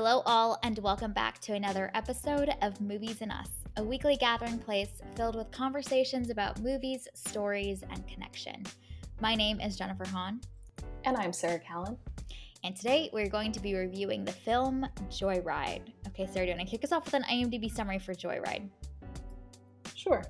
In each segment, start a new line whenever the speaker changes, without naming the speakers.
Hello, all, and welcome back to another episode of Movies and Us, a weekly gathering place filled with conversations about movies, stories, and connection. My name is Jennifer Hahn.
And I'm Sarah Callan.
And today we're going to be reviewing the film Joy Ride. Okay, Sarah, do you want to kick us off with an IMDb summary for Joy Ride?
Sure.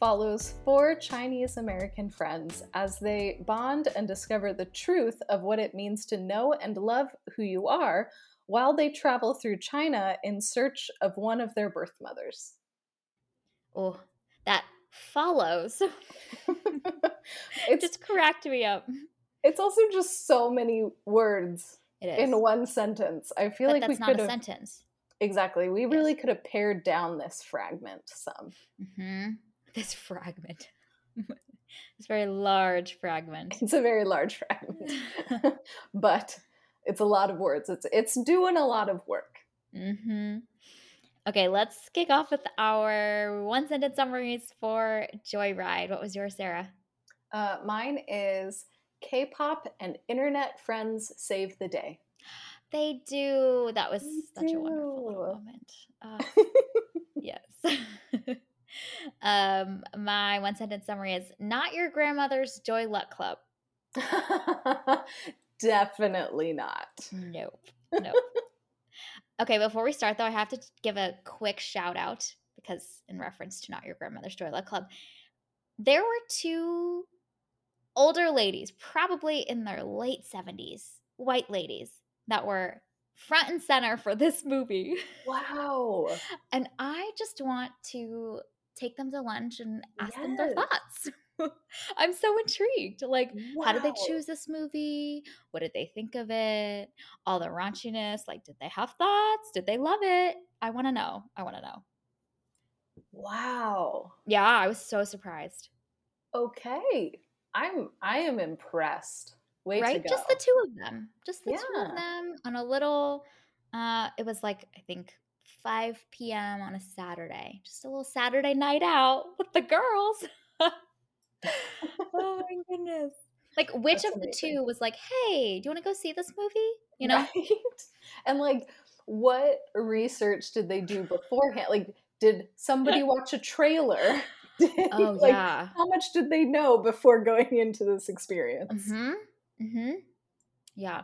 Follows four Chinese American friends as they bond and discover the truth of what it means to know and love who you are while they travel through China in search of one of their birth mothers.
Oh, that follows. it just cracked me up.
It's also just so many words in one sentence. I feel
but
like we
could
have
sentence.
Exactly. We yes. really could have pared down this fragment some.
Mm-hmm. This fragment. this very large fragment.
It's a very large fragment. but it's a lot of words. It's it's doing a lot of work.
Mm-hmm. Okay, let's kick off with our one sentence summaries for Joy Ride. What was yours, Sarah?
Uh, mine is K-pop and internet friends save the day.
They do. That was they such do. a wonderful moment. Uh, yes. um, my one sentence summary is not your grandmother's Joy Luck Club.
Definitely not.
Nope. Nope. okay, before we start though, I have to give a quick shout out because in reference to not your grandmother's Luck Club, there were two older ladies, probably in their late 70s, white ladies that were front and center for this movie.
Wow.
and I just want to take them to lunch and ask yes. them their thoughts. I'm so intrigued. Like, wow. how did they choose this movie? What did they think of it? All the raunchiness. Like, did they have thoughts? Did they love it? I want to know. I want to know.
Wow.
Yeah, I was so surprised.
Okay. I'm I am impressed. Way right?
Just the two of them. Just the yeah. two of them on a little uh it was like I think 5 p.m. on a Saturday. Just a little Saturday night out with the girls. oh my goodness. Like which That's of amazing. the two was like, "Hey, do you want to go see this movie?" You know? Right?
And like what research did they do beforehand? Like did somebody watch a trailer?
oh like, yeah.
How much did they know before going into this experience?
Mhm. Mhm. Yeah.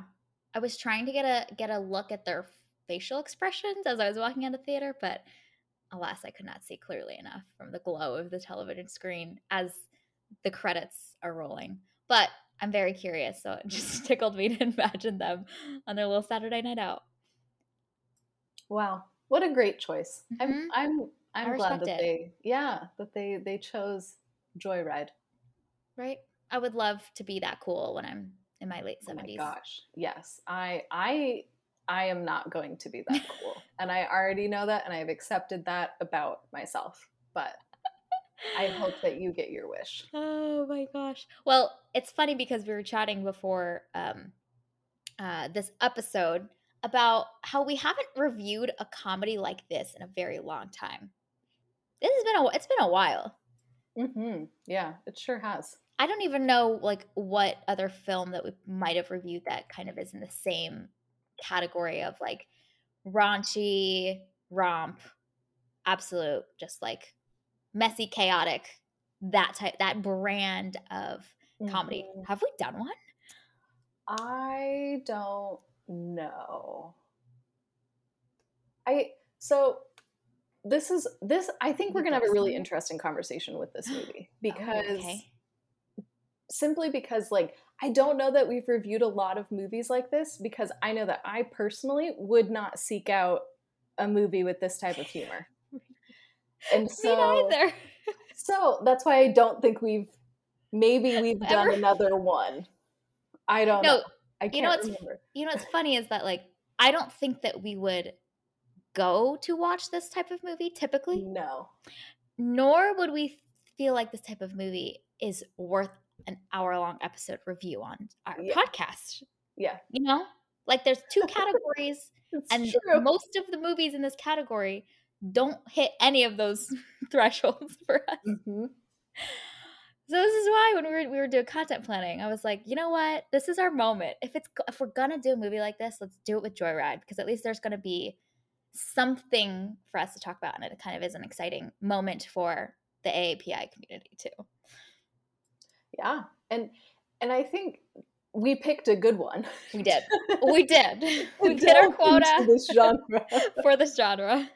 I was trying to get a get a look at their facial expressions as I was walking out of the theater, but alas, I could not see clearly enough from the glow of the television screen as the credits are rolling. But I'm very curious, so it just tickled me to imagine them on their little Saturday night out.
Wow, what a great choice! Mm-hmm. I'm I'm I'm glad that it. they yeah that they they chose Joy Ride.
Right, I would love to be that cool when I'm in my late seventies.
Oh my gosh, yes, I I I am not going to be that cool, and I already know that, and I've accepted that about myself. But I hope that you get your wish.
Oh my gosh. Well, it's funny because we were chatting before um, uh, this episode about how we haven't reviewed a comedy like this in a very long time. This has been a it's been a while.
Mm-hmm. Yeah, it sure has.
I don't even know like what other film that we might have reviewed that kind of is in the same category of like raunchy romp, absolute just like messy, chaotic, that type, that brand of comedy. Mm-hmm. Have we done one?
I don't know. I so this is this I think we're going to have a really interesting conversation with this movie because oh, okay. simply because like I don't know that we've reviewed a lot of movies like this because I know that I personally would not seek out a movie with this type of humor. And so, so that's why I don't think we've maybe we've Ever? done another one. I don't no, know. I can't
you know what's,
remember.
You know what's funny is that like I don't think that we would go to watch this type of movie typically.
No.
Nor would we feel like this type of movie is worth an hour long episode review on our yeah. podcast.
Yeah.
You know? Like there's two categories and true. most of the movies in this category don't hit any of those thresholds for us. Mm-hmm. So this is why when we were we were doing content planning, I was like, you know what? This is our moment. If it's if we're gonna do a movie like this, let's do it with Joyride because at least there's gonna be something for us to talk about, and it kind of is an exciting moment for the AAPI community too.
Yeah, and and I think we picked a good one.
We did. We did. we did our quota this genre. for this genre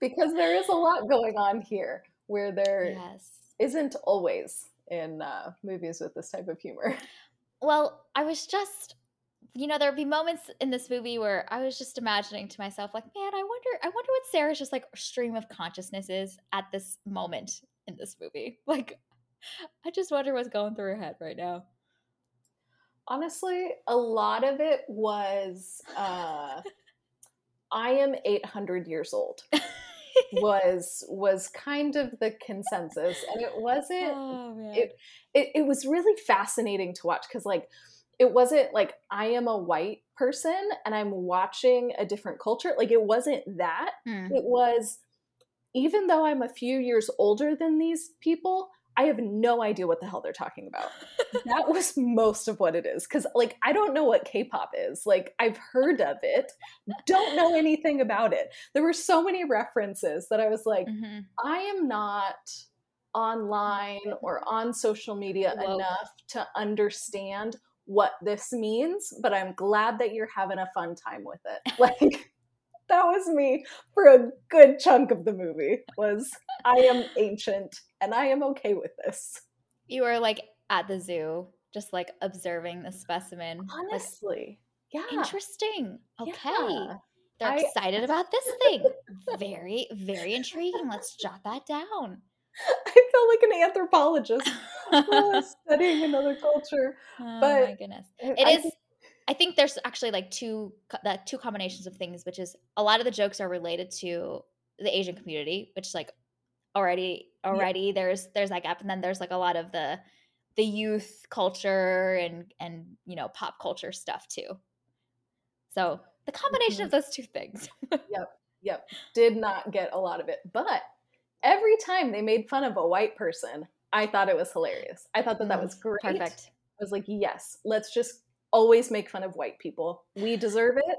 because there is a lot going on here where there yes. not always in uh, movies with this type of humor.
Well, I was just, you know, there'd be moments in this movie where I was just imagining to myself, like, man, I wonder, I wonder what Sarah's just like stream of consciousness is at this moment in this movie. Like, I just wonder what's going through her head right now.
Honestly, a lot of it was, uh, I am 800 years old. was was kind of the consensus and it wasn't oh, it, it it was really fascinating to watch because like it wasn't like i am a white person and i'm watching a different culture like it wasn't that hmm. it was even though i'm a few years older than these people I have no idea what the hell they're talking about. that was most of what it is. Cause like I don't know what K-pop is. Like I've heard of it, don't know anything about it. There were so many references that I was like, mm-hmm. I am not online or on social media Whoa. enough to understand what this means, but I'm glad that you're having a fun time with it. Like that was me for a good chunk of the movie was I am ancient and I am okay with this.
You were like at the zoo, just like observing the specimen.
Honestly.
Like, yeah. Interesting. Okay. Yeah. They're I, excited about this thing. very, very intriguing. Let's jot that down.
I felt like an anthropologist studying another culture.
Oh but my goodness. It I is I think there's actually like two the two combinations of things, which is a lot of the jokes are related to the Asian community, which is like already already yeah. there's there's that gap, and then there's like a lot of the the youth culture and and you know pop culture stuff too. So the combination mm-hmm. of those two things.
yep, yep. Did not get a lot of it, but every time they made fun of a white person, I thought it was hilarious. I thought that that mm, was great. Perfect. I was like, yes, let's just always make fun of white people. We deserve it.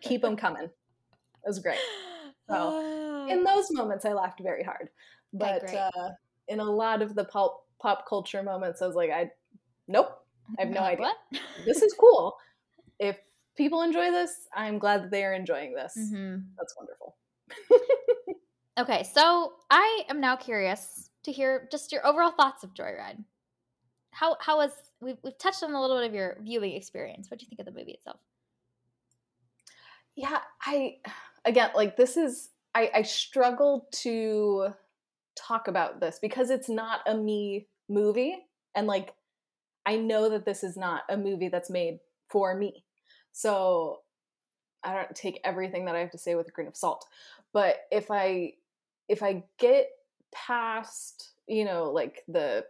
Keep them coming. It was great. So in those moments, I laughed very hard. But okay, uh, in a lot of the pop pop culture moments, I was like, I nope, I have no idea. This is cool. If people enjoy this, I'm glad that they are enjoying this. Mm-hmm. That's wonderful.
okay, so I am now curious to hear just your overall thoughts of Joy Ride. How how was we've we've touched on a little bit of your viewing experience. What do you think of the movie itself?
Yeah, I again like this is I, I struggle to talk about this because it's not a me movie and like I know that this is not a movie that's made for me. So I don't take everything that I have to say with a grain of salt. But if I if I get past, you know, like the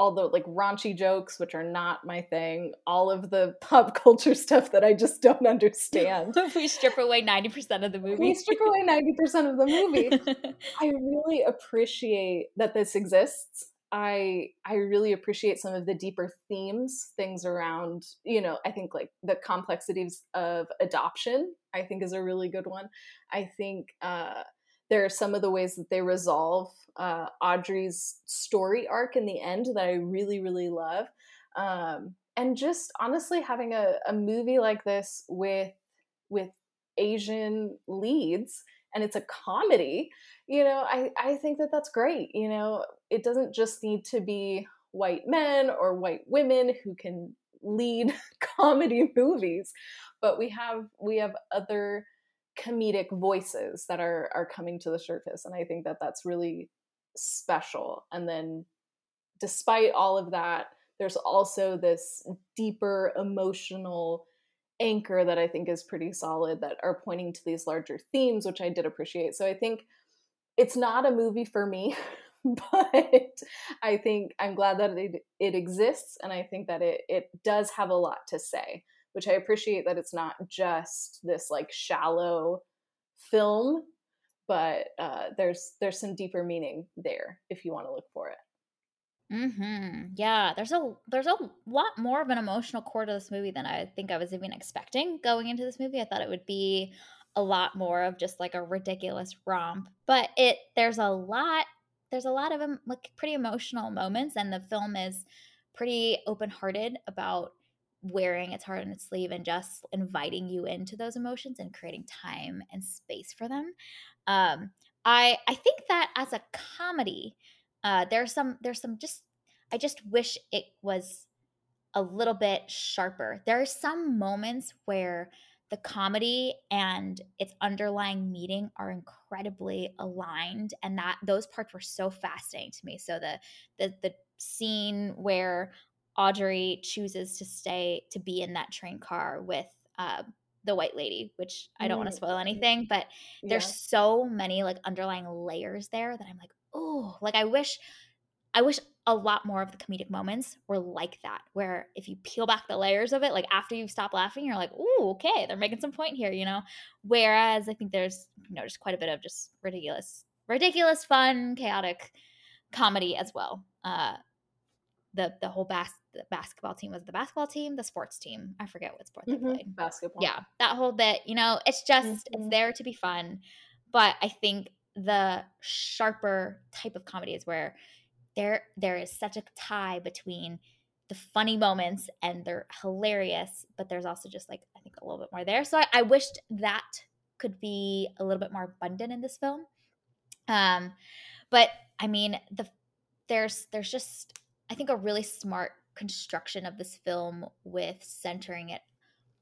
all the like raunchy jokes, which are not my thing, all of the pop culture stuff that I just don't understand.
If we strip away 90% of the movie.
We strip away 90% of the movie. I really appreciate that this exists. I I really appreciate some of the deeper themes, things around, you know, I think like the complexities of adoption, I think is a really good one. I think uh there are some of the ways that they resolve uh, Audrey's story arc in the end that I really, really love. Um, and just honestly having a, a movie like this with with Asian leads and it's a comedy, you know, I, I think that that's great. You know, it doesn't just need to be white men or white women who can lead comedy movies, but we have we have other comedic voices that are are coming to the surface and i think that that's really special. And then despite all of that there's also this deeper emotional anchor that i think is pretty solid that are pointing to these larger themes which i did appreciate. So i think it's not a movie for me but i think i'm glad that it, it exists and i think that it, it does have a lot to say which I appreciate that it's not just this like shallow film, but uh, there's there's some deeper meaning there if you want to look for it.
Mm-hmm. Yeah, there's a there's a lot more of an emotional core to this movie than I think I was even expecting going into this movie. I thought it would be a lot more of just like a ridiculous romp, but it there's a lot there's a lot of like pretty emotional moments, and the film is pretty open hearted about wearing its heart on its sleeve and just inviting you into those emotions and creating time and space for them. Um, I I think that as a comedy uh, there's some there's some just I just wish it was a little bit sharper. There are some moments where the comedy and its underlying meaning are incredibly aligned and that those parts were so fascinating to me so the the the scene where audrey chooses to stay to be in that train car with uh, the white lady which i don't mm. want to spoil anything but yeah. there's so many like underlying layers there that i'm like oh, like I wish I wish a lot more of the comedic moments were like that, where if you peel back the layers of it, like after you stop laughing, you're like, oh, okay, they're making some point here," you know. Whereas I think there's, you know, just quite a bit of just ridiculous, ridiculous, fun, chaotic comedy as well. Uh, the the whole bas- the basketball team was the basketball team, the sports team. I forget what sport they mm-hmm. played.
Basketball.
Yeah, that whole bit. You know, it's just mm-hmm. it's there to be fun, but I think the sharper type of comedy is where there there is such a tie between the funny moments and they're hilarious, but there's also just like I think a little bit more there. So I, I wished that could be a little bit more abundant in this film. Um, but I mean the there's there's just I think a really smart construction of this film with centering it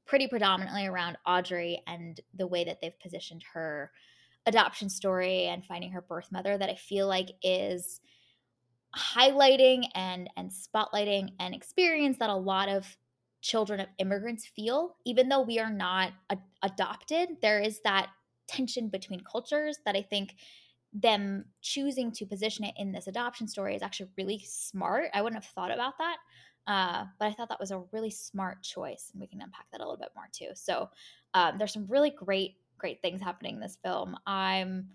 pretty predominantly around Audrey and the way that they've positioned her adoption story and finding her birth mother that I feel like is highlighting and and spotlighting an experience that a lot of children of immigrants feel. Even though we are not a- adopted there is that tension between cultures that i think them choosing to position it in this adoption story is actually really smart. I wouldn't have thought about that uh, but i thought that was a really smart choice and we can unpack that a little bit more too so um, there's some really great great things happening in this film. I'm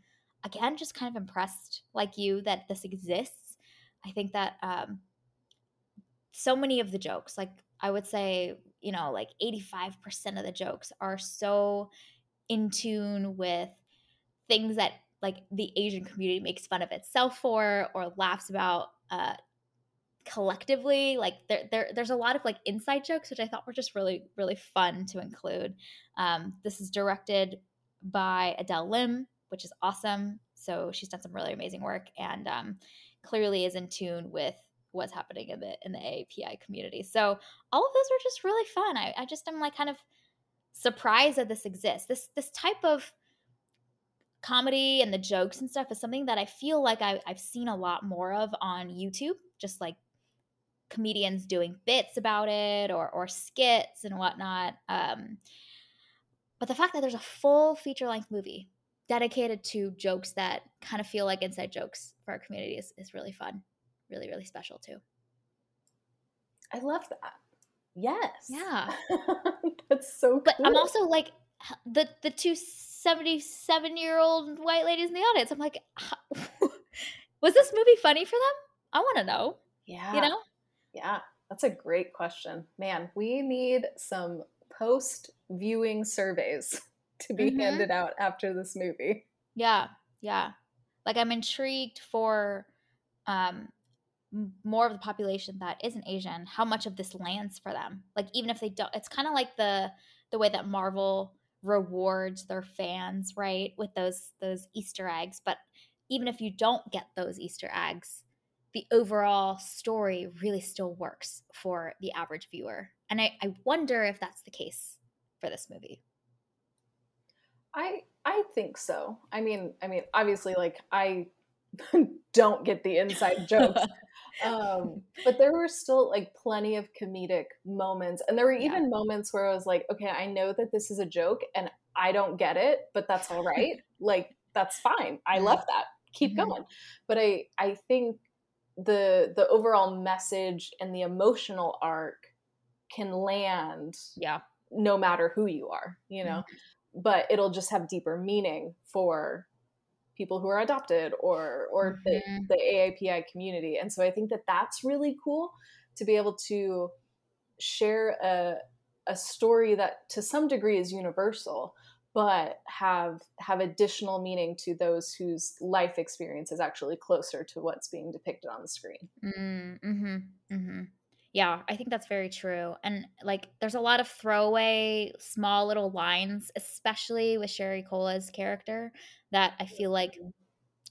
again just kind of impressed, like you, that this exists. I think that um, so many of the jokes, like I would say, you know, like 85% of the jokes are so in tune with things that like the Asian community makes fun of itself for or laughs about uh, collectively like there, there there's a lot of like inside jokes which i thought were just really really fun to include um, this is directed by Adele Lim, which is awesome. So she's done some really amazing work and um, clearly is in tune with what's happening in the in the AAPI community. So all of those were just really fun. I, I just am like kind of surprised that this exists. This this type of comedy and the jokes and stuff is something that I feel like I, I've seen a lot more of on YouTube, just like comedians doing bits about it or or skits and whatnot. Um, but the fact that there's a full feature length movie dedicated to jokes that kind of feel like inside jokes for our community is, is really fun. Really, really special too.
I love that. Yes.
Yeah.
That's so
But I'm also like the the two 77 year old white ladies in the audience. I'm like, was this movie funny for them? I want to know.
Yeah.
You know?
Yeah. That's a great question. Man, we need some post viewing surveys to be mm-hmm. handed out after this movie.
Yeah, yeah. Like I'm intrigued for um more of the population that isn't Asian, how much of this lands for them. Like even if they don't it's kind of like the the way that Marvel rewards their fans, right? With those those Easter eggs, but even if you don't get those Easter eggs, the overall story really still works for the average viewer. And I, I wonder if that's the case for this movie.
I I think so. I mean, I mean, obviously, like I don't get the inside jokes, um, but there were still like plenty of comedic moments, and there were even yeah. moments where I was like, okay, I know that this is a joke, and I don't get it, but that's all right. like that's fine. I love that. Keep mm-hmm. going. But I I think the the overall message and the emotional arc can land
yeah
no matter who you are you know mm-hmm. but it'll just have deeper meaning for people who are adopted or or mm-hmm. the, the AAPI community. And so I think that that's really cool to be able to share a a story that to some degree is universal but have have additional meaning to those whose life experience is actually closer to what's being depicted on the screen.
Mm, mm-hmm, mm-hmm. Yeah, I think that's very true. And like, there's a lot of throwaway, small little lines, especially with Sherry Cola's character, that I feel like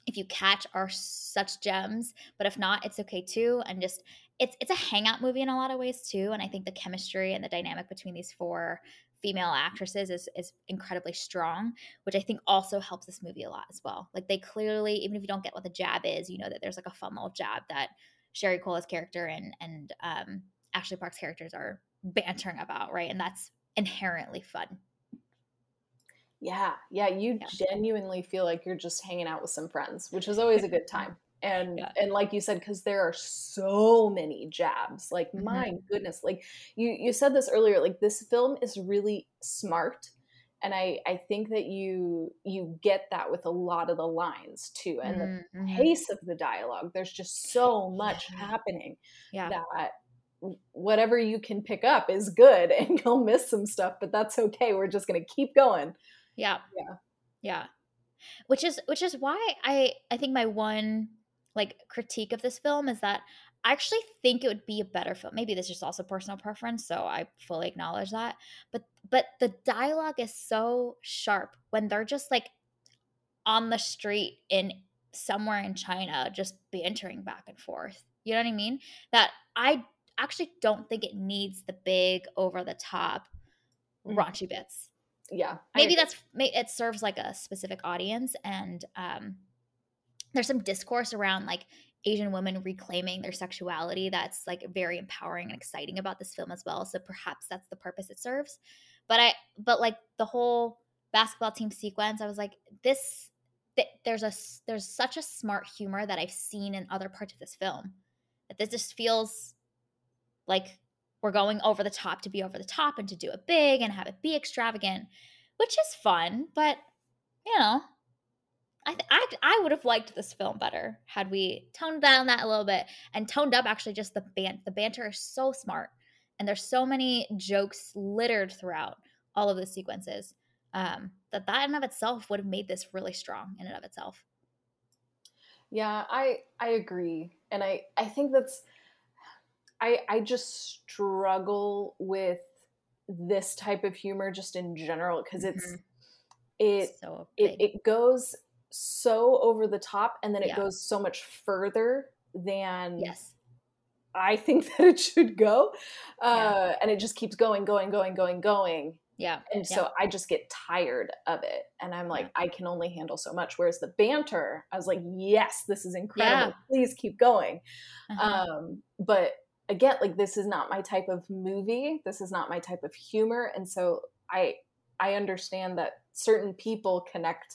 if you catch are such gems. But if not, it's okay too. And just it's it's a hangout movie in a lot of ways too. And I think the chemistry and the dynamic between these four female actresses is is incredibly strong, which I think also helps this movie a lot as well. Like they clearly, even if you don't get what the jab is, you know that there's like a fun little jab that Sherry Cola's character and and um, Ashley Park's characters are bantering about, right? And that's inherently fun.
Yeah, yeah, you yeah. genuinely feel like you're just hanging out with some friends, which is always a good time. And yeah. and like you said, because there are so many jabs. Like mm-hmm. my goodness, like you you said this earlier. Like this film is really smart and I, I think that you you get that with a lot of the lines too and mm-hmm. the pace of the dialogue there's just so much yeah. happening yeah. that whatever you can pick up is good and you'll miss some stuff but that's okay we're just going to keep going
yeah yeah yeah which is which is why i i think my one like critique of this film is that I actually think it would be a better film. Maybe this is just also personal preference, so I fully acknowledge that. But but the dialogue is so sharp when they're just like on the street in somewhere in China, just bantering back and forth. You know what I mean? That I actually don't think it needs the big over the top mm. raunchy bits.
Yeah,
maybe that's it serves like a specific audience, and um, there's some discourse around like Asian women reclaiming their sexuality that's like very empowering and exciting about this film as well. So perhaps that's the purpose it serves. But I but like the whole basketball team sequence, I was like this th- there's a there's such a smart humor that I've seen in other parts of this film. That this just feels like we're going over the top to be over the top and to do it big and have it be extravagant, which is fun, but you know, I, th- I I would have liked this film better had we toned down that a little bit and toned up actually just the band. The banter is so smart, and there's so many jokes littered throughout all of the sequences um, that that in of itself would have made this really strong in and of itself.
Yeah, I I agree, and I I think that's I I just struggle with this type of humor just in general because it's mm-hmm. it so it, it goes so over the top and then it yeah. goes so much further than
yes.
I think that it should go. Uh, yeah. and it just keeps going going going going going.
Yeah.
And
yeah.
so i just get tired of it. And i'm like i can only handle so much. Whereas the banter i was like yes this is incredible. Please keep going. Uh-huh. um, but again like this is not my type of movie. This is not my type of humor. And so i i understand that certain people connect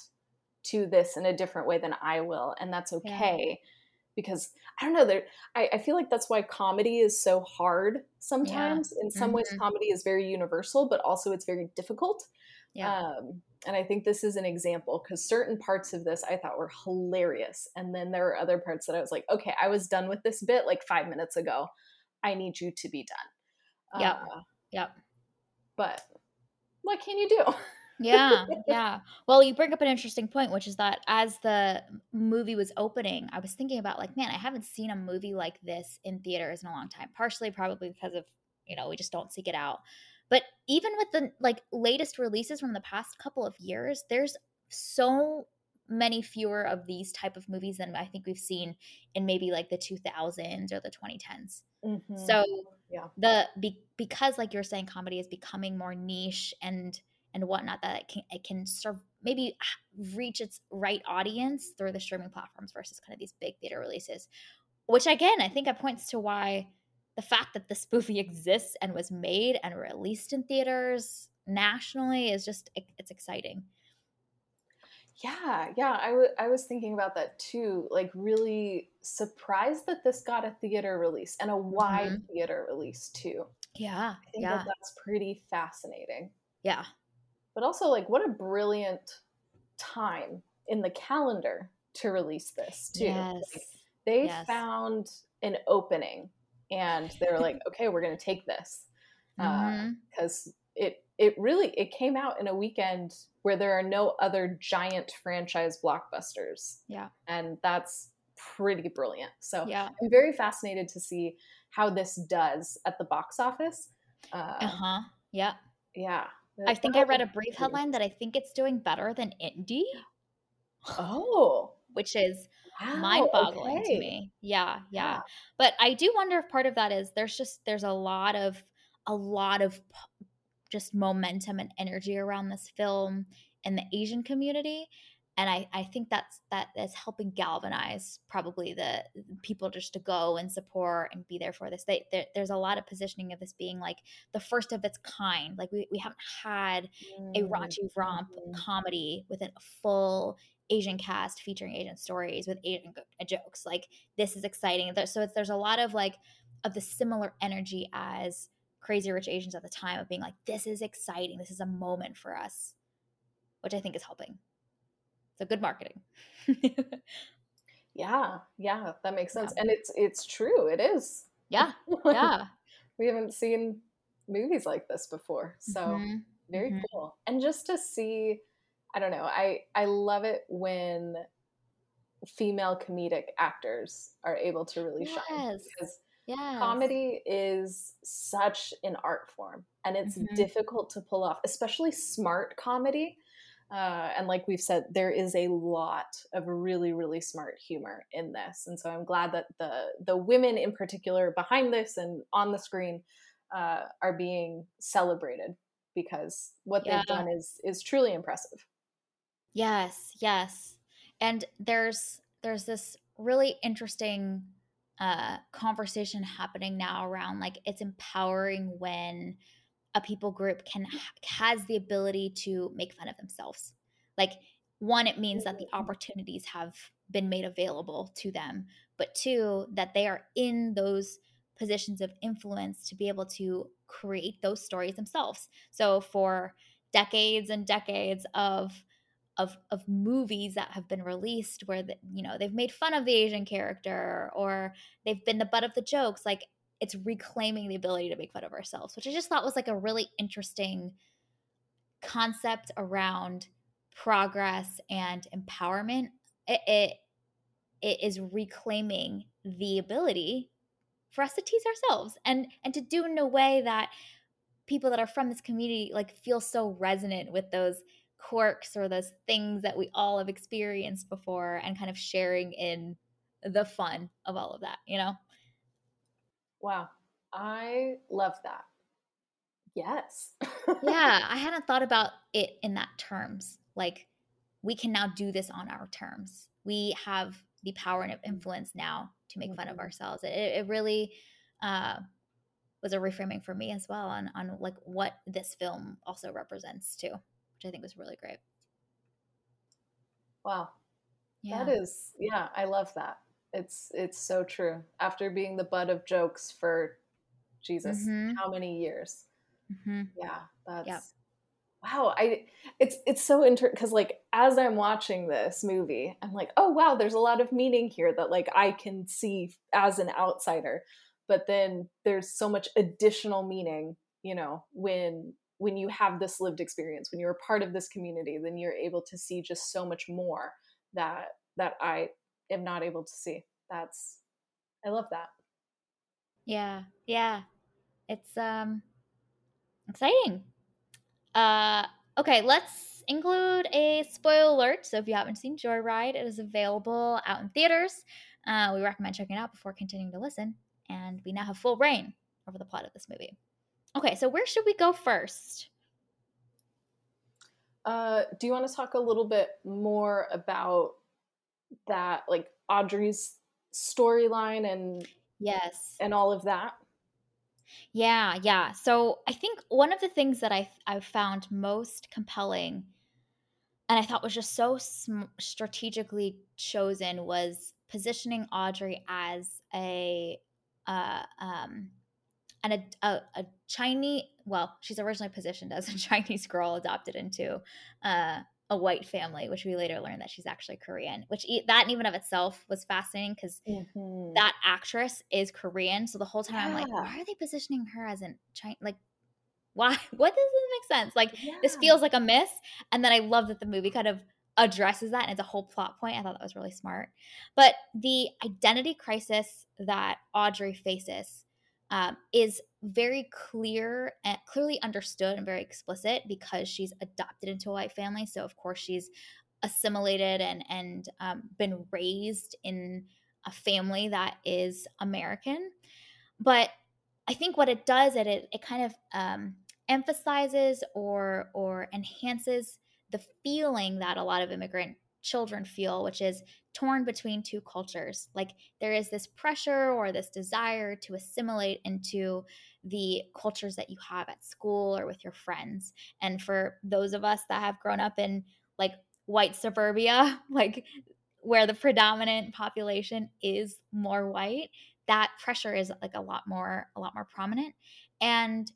to this in a different way than I will, and that's okay. Yeah. Because I don't know, there I, I, feel like that's why comedy is so hard sometimes. Yeah. In some mm-hmm. ways, comedy is very universal, but also it's very difficult. Yeah. Um, and I think this is an example because certain parts of this I thought were hilarious. And then there were other parts that I was like, okay, I was done with this bit like five minutes ago. I need you to be done.
Yeah. Uh, yep.
But what can you do?
Yeah, yeah. Well, you bring up an interesting point, which is that as the movie was opening, I was thinking about like, man, I haven't seen a movie like this in theaters in a long time. Partially, probably because of you know we just don't seek it out. But even with the like latest releases from the past couple of years, there's so many fewer of these type of movies than I think we've seen in maybe like the 2000s or the 2010s. Mm-hmm. So yeah, the be, because like you're saying, comedy is becoming more niche and and whatnot that it can it can serve maybe reach its right audience through the streaming platforms versus kind of these big theater releases which again i think it points to why the fact that this movie exists and was made and released in theaters nationally is just it's exciting
yeah yeah I, w- I was thinking about that too like really surprised that this got a theater release and a wide mm-hmm. theater release too
yeah
i think
yeah.
that that's pretty fascinating
yeah
but also like what a brilliant time in the calendar to release this too. Yes. Like, they yes. found an opening and they were like, okay, we're going to take this because uh, mm-hmm. uh, it it really it came out in a weekend where there are no other giant franchise blockbusters.
Yeah,
and that's pretty brilliant. So
yeah.
I'm very fascinated to see how this does at the box office.
Uh huh. Yeah.
Yeah.
I think I read a brief headline that I think it's doing better than Indy.
Oh,
which is wow, mind-boggling okay. to me. Yeah, yeah, yeah. But I do wonder if part of that is there's just there's a lot of a lot of just momentum and energy around this film in the Asian community. And I, I think that's that is helping galvanize probably the people just to go and support and be there for this. They, there, there's a lot of positioning of this being like the first of its kind. Like we, we haven't had a raunchy romp mm-hmm. comedy with a full Asian cast featuring Asian stories with Asian jokes. Like this is exciting. So it's, there's a lot of like of the similar energy as Crazy Rich Asians at the time of being like, this is exciting. This is a moment for us, which I think is helping. So good marketing.
yeah, yeah, that makes sense. Yeah. And it's it's true. It is.
Yeah. Yeah.
we haven't seen movies like this before. So mm-hmm. very mm-hmm. cool. And just to see I don't know. I I love it when female comedic actors are able to really yes. shine because yes. comedy is such an art form and it's mm-hmm. difficult to pull off, especially smart comedy. Uh, and like we've said, there is a lot of really, really smart humor in this, and so I'm glad that the the women in particular behind this and on the screen uh, are being celebrated because what yeah. they've done is is truly impressive.
Yes, yes. And there's there's this really interesting uh conversation happening now around like it's empowering when a people group can has the ability to make fun of themselves. Like one it means that the mm-hmm. opportunities have been made available to them, but two that they are in those positions of influence to be able to create those stories themselves. So for decades and decades of of of movies that have been released where the, you know they've made fun of the Asian character or they've been the butt of the jokes like it's reclaiming the ability to make fun of ourselves which I just thought was like a really interesting concept around progress and empowerment it, it, it is reclaiming the ability for us to tease ourselves and and to do in a way that people that are from this community like feel so resonant with those quirks or those things that we all have experienced before and kind of sharing in the fun of all of that, you know?
Wow. I love that. Yes.
yeah, I hadn't thought about it in that terms. Like we can now do this on our terms. We have the power and influence now to make mm-hmm. fun of mm-hmm. ourselves. It, it really uh, was a reframing for me as well on on like what this film also represents too which I think was really great.
Wow. Yeah. That is yeah, I love that. It's it's so true. After being the butt of jokes for Jesus, mm-hmm. how many years? Mm-hmm. Yeah, that's yep. wow. I it's it's so interesting because like as I'm watching this movie, I'm like, oh wow, there's a lot of meaning here that like I can see as an outsider. But then there's so much additional meaning, you know, when when you have this lived experience when you're a part of this community then you're able to see just so much more that that i am not able to see. That's i love that.
Yeah yeah. It's um exciting. Uh okay let's include a spoiler alert. So if you haven't seen Joy Ride it is available out in theaters. Uh, we recommend checking it out before continuing to listen. And we now have full reign over the plot of this movie. Okay, so where should we go first?
Uh, do you want to talk a little bit more about that, like Audrey's storyline and
yes,
and all of that?
Yeah, yeah. So I think one of the things that I I found most compelling, and I thought was just so sm- strategically chosen, was positioning Audrey as a uh, um, and a, a, a, Chinese, well, she's originally positioned as a Chinese girl adopted into uh, a white family, which we later learned that she's actually Korean. Which e- that in even of itself was fascinating because mm-hmm. that actress is Korean. So the whole time yeah. I'm like, why are they positioning her as in China? Like, why? What doesn't make sense? Like, yeah. this feels like a miss. And then I love that the movie kind of addresses that and it's a whole plot point. I thought that was really smart. But the identity crisis that Audrey faces um, is very clear and clearly understood and very explicit because she's adopted into a white family. So of course she's assimilated and and um, been raised in a family that is American. But I think what it does it it, it kind of um, emphasizes or or enhances the feeling that a lot of immigrant children feel, which is torn between two cultures. Like there is this pressure or this desire to assimilate into the cultures that you have at school or with your friends. And for those of us that have grown up in like white suburbia, like where the predominant population is more white, that pressure is like a lot more a lot more prominent. And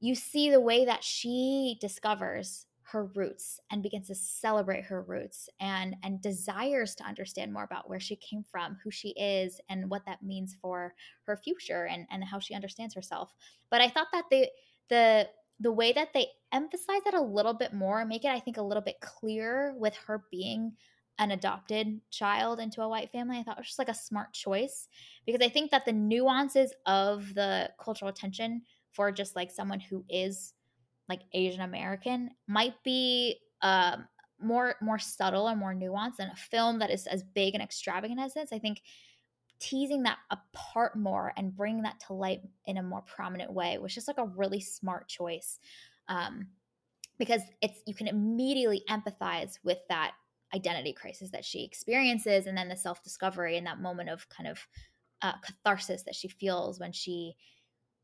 you see the way that she discovers her roots and begins to celebrate her roots and and desires to understand more about where she came from who she is and what that means for her future and and how she understands herself. But i thought that the the the way that they emphasize that a little bit more make it i think a little bit clearer with her being an adopted child into a white family i thought was just like a smart choice. Because i think that the nuances of the cultural tension for just like someone who is like Asian American might be um, more more subtle or more nuanced than a film that is as big and extravagant as this. I think teasing that apart more and bringing that to light in a more prominent way was just like a really smart choice um, because it's you can immediately empathize with that identity crisis that she experiences and then the self-discovery and that moment of kind of uh, catharsis that she feels when she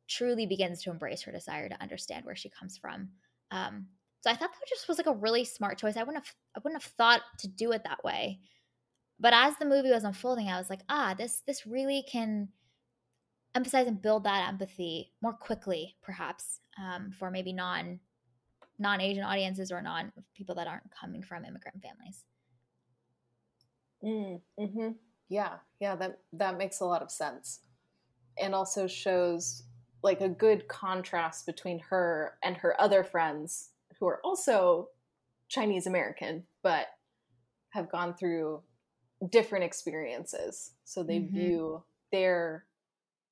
truly begins to embrace her desire to understand where she comes from. Um, so I thought that just was like a really smart choice. I wouldn't have I wouldn't have thought to do it that way. But as the movie was unfolding, I was like, ah, this this really can emphasize and build that empathy more quickly, perhaps, um, for maybe non non Asian audiences or non people that aren't coming from immigrant families.
Mm, hmm Yeah, yeah, that that makes a lot of sense, and also shows like a good contrast between her and her other friends who are also Chinese American, but have gone through different experiences. So they mm-hmm. view their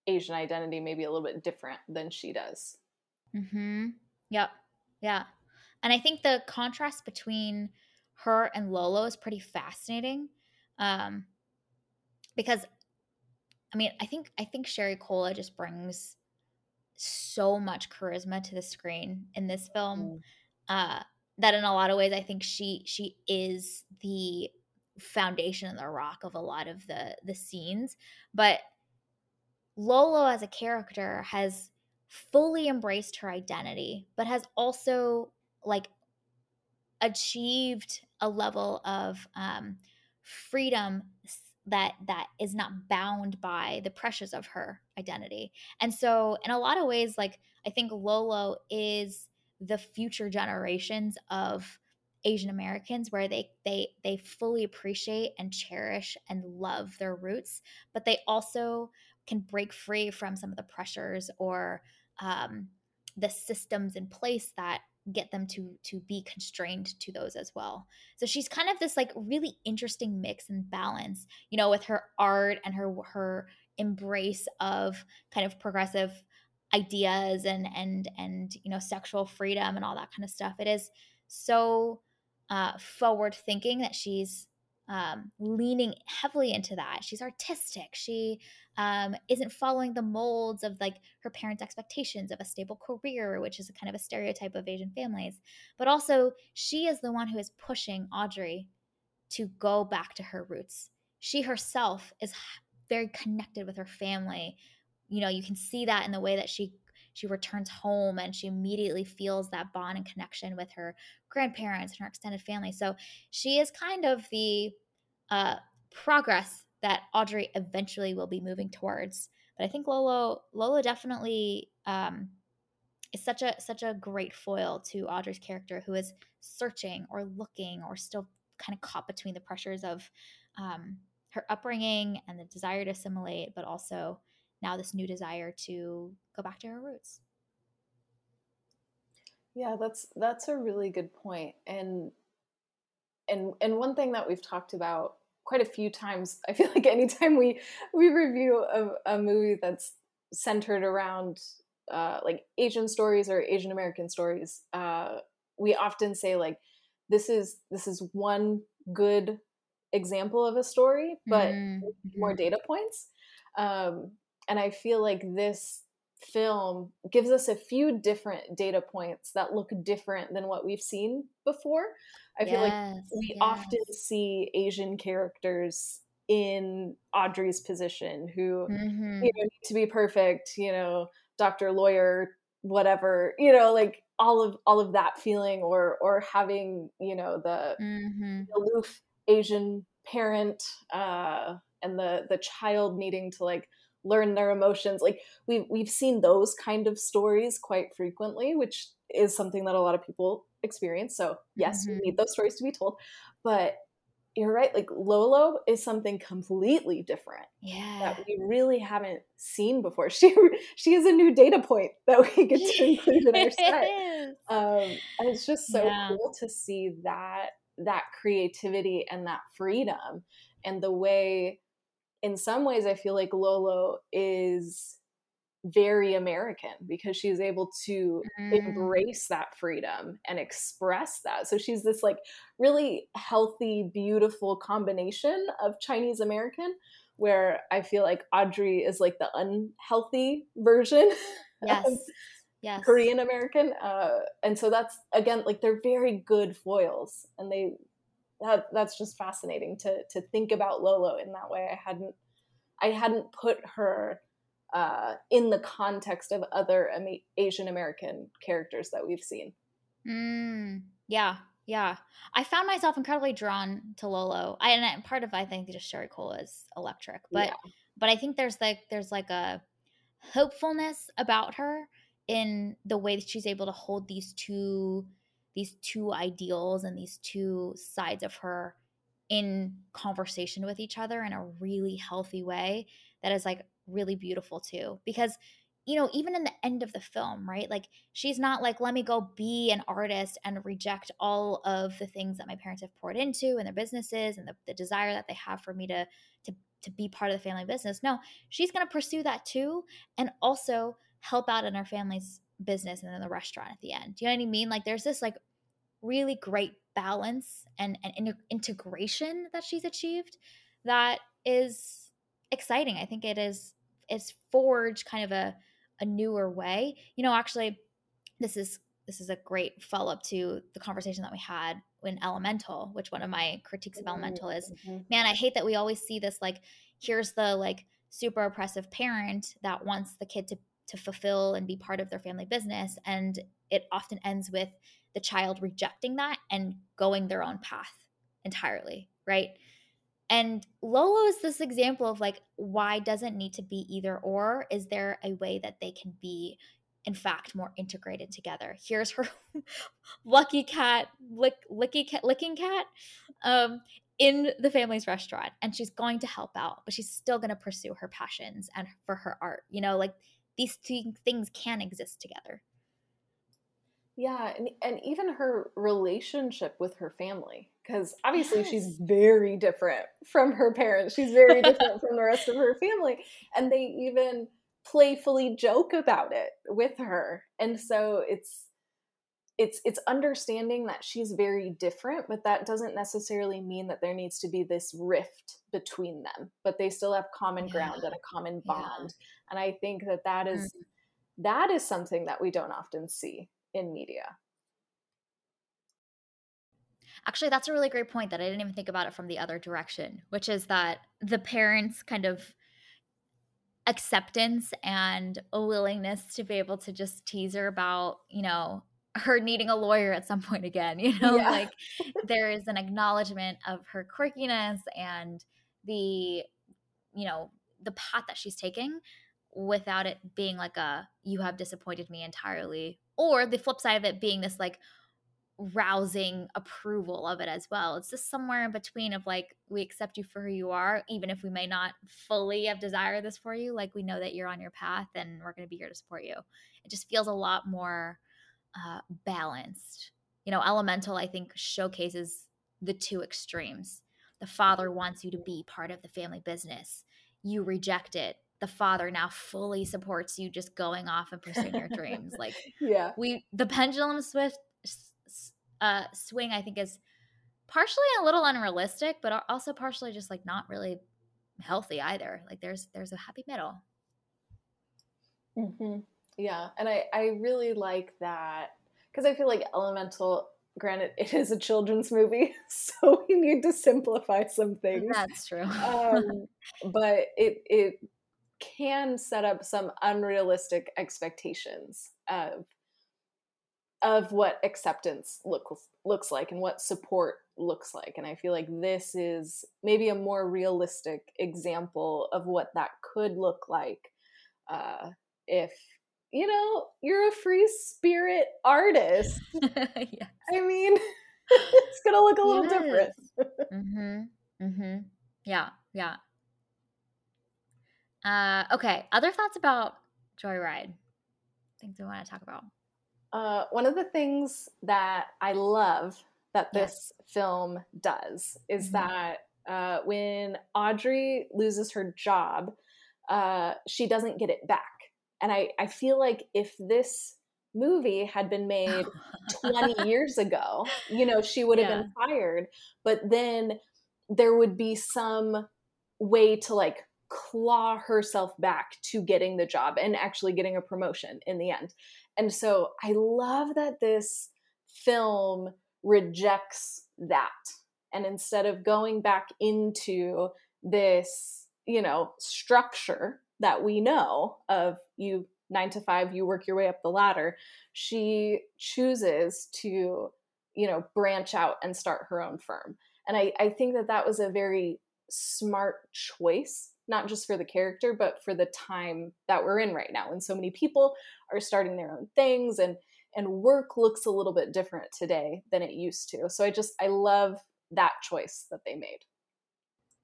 Asian identity maybe a little bit different than she does.
Mhm. Yep. Yeah. And I think the contrast between her and Lolo is pretty fascinating. Um because I mean, I think I think Sherry Cola just brings so much charisma to the screen in this film mm. uh, that in a lot of ways I think she she is the foundation and the rock of a lot of the the scenes but Lolo as a character has fully embraced her identity but has also like achieved a level of um, freedom that that is not bound by the pressures of her identity. And so in a lot of ways like I think Lolo is the future generations of Asian Americans where they they they fully appreciate and cherish and love their roots, but they also can break free from some of the pressures or um, the systems in place that get them to to be constrained to those as well. So she's kind of this like really interesting mix and balance, you know, with her art and her her embrace of kind of progressive ideas and and and you know sexual freedom and all that kind of stuff. It is so uh, forward thinking that she's um, leaning heavily into that. She's artistic. She um, isn't following the molds of like her parents' expectations of a stable career, which is kind of a stereotype of Asian families. But also, she is the one who is pushing Audrey to go back to her roots. She herself is very connected with her family. You know, you can see that in the way that she she returns home and she immediately feels that bond and connection with her grandparents and her extended family. So she is kind of the uh, progress that Audrey eventually will be moving towards. But I think Lolo Lolo definitely um, is such a such a great foil to Audrey's character who is searching or looking or still kind of caught between the pressures of um, her upbringing and the desire to assimilate, but also now this new desire to go back to our roots.
Yeah, that's that's a really good point. And and and one thing that we've talked about quite a few times, I feel like anytime we we review a, a movie that's centered around uh, like Asian stories or Asian American stories, uh, we often say like this is this is one good example of a story, but mm-hmm. more data points. Um, and I feel like this film gives us a few different data points that look different than what we've seen before. I feel like we yes. often see Asian characters in Audrey's position who mm-hmm. you know need to be perfect, you know, doctor, lawyer, whatever, you know, like all of all of that feeling or or having, you know, the mm-hmm. aloof Asian parent uh and the the child needing to like learn their emotions like we've we've seen those kind of stories quite frequently which is something that a lot of people experience. So yes mm-hmm. we need those stories to be told. But you're right like lolo is something completely different
yeah.
that we really haven't seen before. She she is a new data point that we get to include in our set. Um, and it's just so yeah. cool to see that that creativity and that freedom and the way in some ways, I feel like Lolo is very American because she's able to mm. embrace that freedom and express that. So she's this like really healthy, beautiful combination of Chinese American where I feel like Audrey is like the unhealthy version.
Yes. yes.
Korean American. Uh, and so that's again like they're very good foils and they that that's just fascinating to to think about Lolo in that way. I hadn't I hadn't put her uh, in the context of other Asian American characters that we've seen.
Mm, yeah, yeah. I found myself incredibly drawn to Lolo. I, and part of I think just Sherry Cola is electric, but yeah. but I think there's like there's like a hopefulness about her in the way that she's able to hold these two these two ideals and these two sides of her in conversation with each other in a really healthy way that is like really beautiful too. Because you know even in the end of the film right like she's not like let me go be an artist and reject all of the things that my parents have poured into and their businesses and the, the desire that they have for me to to to be part of the family business. No she's going to pursue that too and also help out in her family's business and then the restaurant at the end do you know what i mean like there's this like really great balance and, and integration that she's achieved that is exciting. I think it is it's forged kind of a a newer way. You know, actually, this is this is a great follow up to the conversation that we had in Elemental, which one of my critiques of mm-hmm, Elemental is, mm-hmm. man, I hate that we always see this like here's the like super oppressive parent that wants the kid to to fulfill and be part of their family business and it often ends with the child rejecting that and going their own path entirely, right? And Lolo is this example of like, why doesn't need to be either or? Is there a way that they can be, in fact, more integrated together? Here's her lucky cat, lick, licky cat, licking cat um, in the family's restaurant. And she's going to help out, but she's still going to pursue her passions and for her art. You know, like these two things can exist together.
Yeah, and, and even her relationship with her family, because obviously yes. she's very different from her parents. She's very different from the rest of her family. And they even playfully joke about it with her. And so it's it's it's understanding that she's very different but that doesn't necessarily mean that there needs to be this rift between them but they still have common yeah. ground and a common bond yeah. and i think that that is, mm-hmm. that is something that we don't often see in media.
Actually, that's a really great point that I didn't even think about it from the other direction, which is that the parents' kind of acceptance and a willingness to be able to just tease her about, you know, her needing a lawyer at some point again, you know, yeah. like there is an acknowledgement of her quirkiness and the, you know, the path that she's taking without it being like a you have disappointed me entirely or the flip side of it being this like rousing approval of it as well. It's just somewhere in between of like we accept you for who you are, even if we may not fully have desired this for you. Like we know that you're on your path and we're going to be here to support you. It just feels a lot more uh, balanced. You know, Elemental I think showcases the two extremes. The father wants you to be part of the family business. You reject it. The father now fully supports you just going off and pursuing your dreams. Like,
yeah,
we the pendulum swift uh, swing, I think, is partially a little unrealistic, but also partially just like not really healthy either. Like there's there's a happy middle.
Mm-hmm. Yeah, and I I really like that because I feel like Elemental. Granted, it is a children's movie, so we need to simplify some things.
That's true.
um, but it it can set up some unrealistic expectations of of what acceptance looks looks like and what support looks like and i feel like this is maybe a more realistic example of what that could look like uh, if you know you're a free spirit artist yes. i mean it's gonna look a little yes. different
mm-hmm mm-hmm yeah yeah uh okay other thoughts about Joy Ride things we want to talk about
uh, one of the things that I love that this yes. film does is mm-hmm. that uh, when Audrey loses her job, uh, she doesn't get it back. And I, I feel like if this movie had been made 20 years ago, you know, she would have yeah. been fired. But then there would be some way to like claw herself back to getting the job and actually getting a promotion in the end. And so I love that this film rejects that. And instead of going back into this, you know, structure that we know of you nine to five, you work your way up the ladder, she chooses to, you know, branch out and start her own firm. And I, I think that that was a very smart choice not just for the character but for the time that we're in right now. And so many people are starting their own things and and work looks a little bit different today than it used to. So i just i love that choice that they made.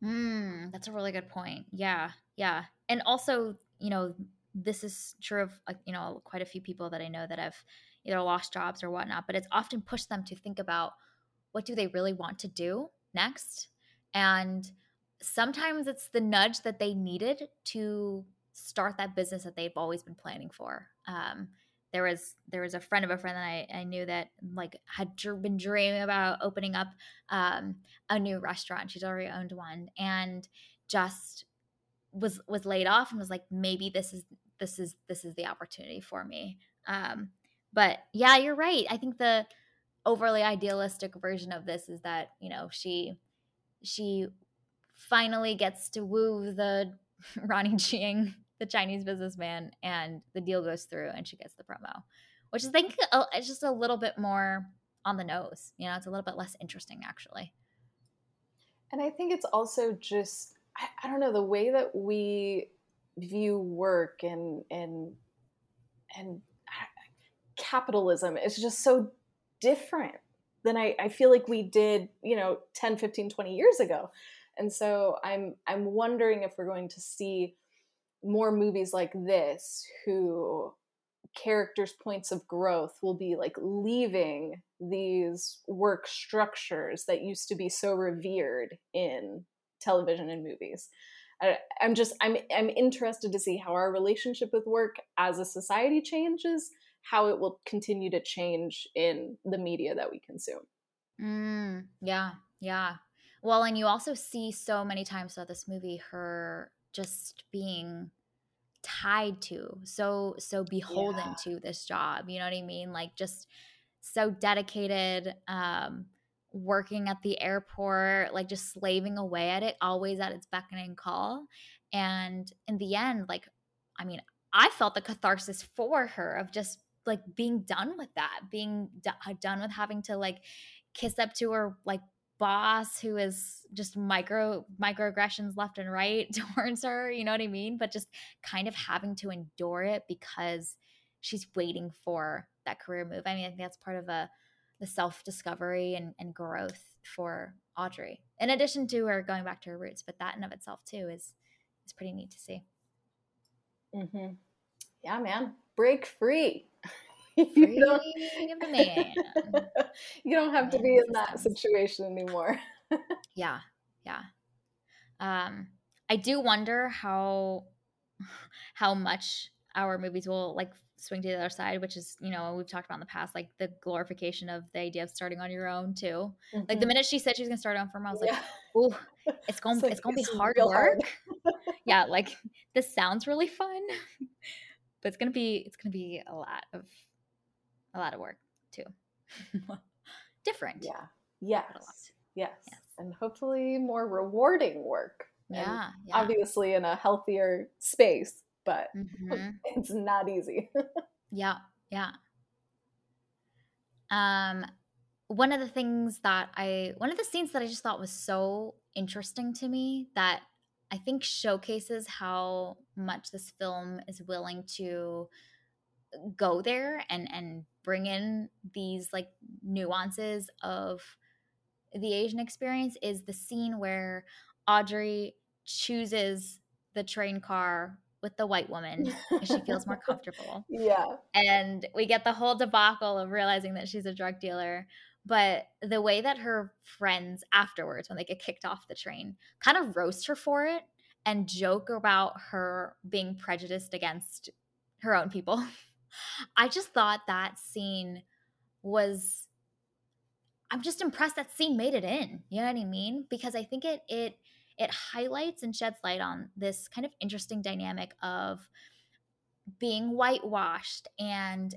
Mm, that's a really good point. Yeah yeah and also you know this is true of you know quite a few people that i know that have either lost jobs or whatnot but it's often pushed them to think about what do they really want to do next and sometimes it's the nudge that they needed to start that business that they've always been planning for. Um, there was there was a friend of a friend that I, I knew that like had been dreaming about opening up um, a new restaurant. She's already owned one, and just was was laid off and was like, maybe this is this is this is the opportunity for me. Um, but yeah, you're right. I think the overly idealistic version of this is that you know she she finally gets to woo the ronnie Chieng, the Chinese businessman, and the deal goes through and she gets the promo, which I think it's just a little bit more on the nose. You know, it's a little bit less interesting actually.
And I think it's also just I, I don't know the way that we view work and and and capitalism is just so different than I, I feel like we did, you know, 10, 15, 20 years ago. And so I'm I'm wondering if we're going to see more movies like this who characters points of growth will be like leaving these work structures that used to be so revered in television and movies I, am just i'm i'm interested to see how our relationship with work as a society changes how it will continue to change in the media that we consume
mm, yeah yeah well, and you also see so many times throughout this movie her just being tied to, so so beholden yeah. to this job. You know what I mean? Like just so dedicated, um, working at the airport, like just slaving away at it, always at its beckoning call. And in the end, like, I mean, I felt the catharsis for her of just like being done with that, being d- uh, done with having to like kiss up to her like boss who is just micro microaggressions left and right towards her, you know what I mean? But just kind of having to endure it because she's waiting for that career move. I mean, I think that's part of a the self discovery and, and growth for Audrey. In addition to her going back to her roots, but that in of itself too is is pretty neat to see.
Mm-hmm. Yeah, man, break free.
you, don't,
you don't have to be in that situation anymore.
yeah, yeah. Um, I do wonder how how much our movies will like swing to the other side, which is, you know, we've talked about in the past, like the glorification of the idea of starting on your own too. Mm-hmm. Like the mm-hmm. minute she said she was gonna start on firm, I was yeah. like, "Ooh, it's going, it's, like, it's gonna be hard work." Hard. yeah, like this sounds really fun, but it's gonna be, it's gonna be a lot of, a lot of work too. Different.
Yeah. Yes. yes. Yes. And hopefully more rewarding work.
Yeah,
yeah. Obviously in a healthier space but mm-hmm. it's not easy.
yeah, yeah. Um, one of the things that I, one of the scenes that I just thought was so interesting to me that I think showcases how much this film is willing to go there and and bring in these like nuances of the Asian experience is the scene where Audrey chooses the train car with the white woman she feels more comfortable.
Yeah.
And we get the whole debacle of realizing that she's a drug dealer. But the way that her friends afterwards, when they get kicked off the train, kind of roast her for it and joke about her being prejudiced against her own people. I just thought that scene was I'm just impressed that scene made it in. You know what I mean? Because I think it it it highlights and sheds light on this kind of interesting dynamic of being whitewashed and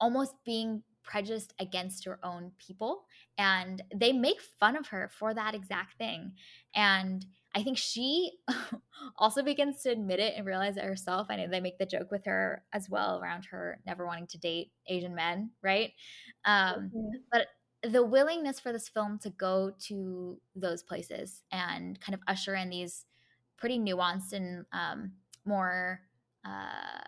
almost being prejudiced against your own people and they make fun of her for that exact thing and i think she also begins to admit it and realize it herself i know they make the joke with her as well around her never wanting to date asian men right um, mm-hmm. but the willingness for this film to go to those places and kind of usher in these pretty nuanced and um, more uh,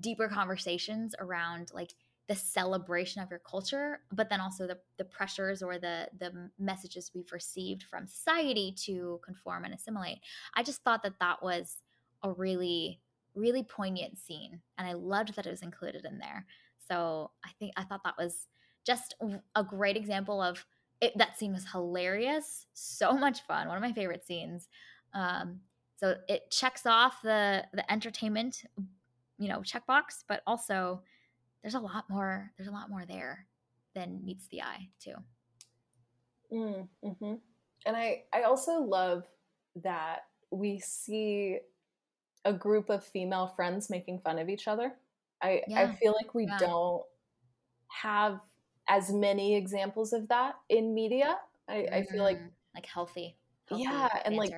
deeper conversations around like the celebration of your culture, but then also the, the pressures or the the messages we've received from society to conform and assimilate. I just thought that that was a really really poignant scene, and I loved that it was included in there. So I think I thought that was just a great example of it, that scene was hilarious, so much fun. One of my favorite scenes. Um, so it checks off the the entertainment, you know, checkbox, but also there's a lot more. There's a lot more there than meets the eye too.
Mm, hmm And I I also love that we see a group of female friends making fun of each other. I yeah. I feel like we yeah. don't have as many examples of that in media. I, mm-hmm. I feel like
mm, like healthy, healthy
yeah, banter. and like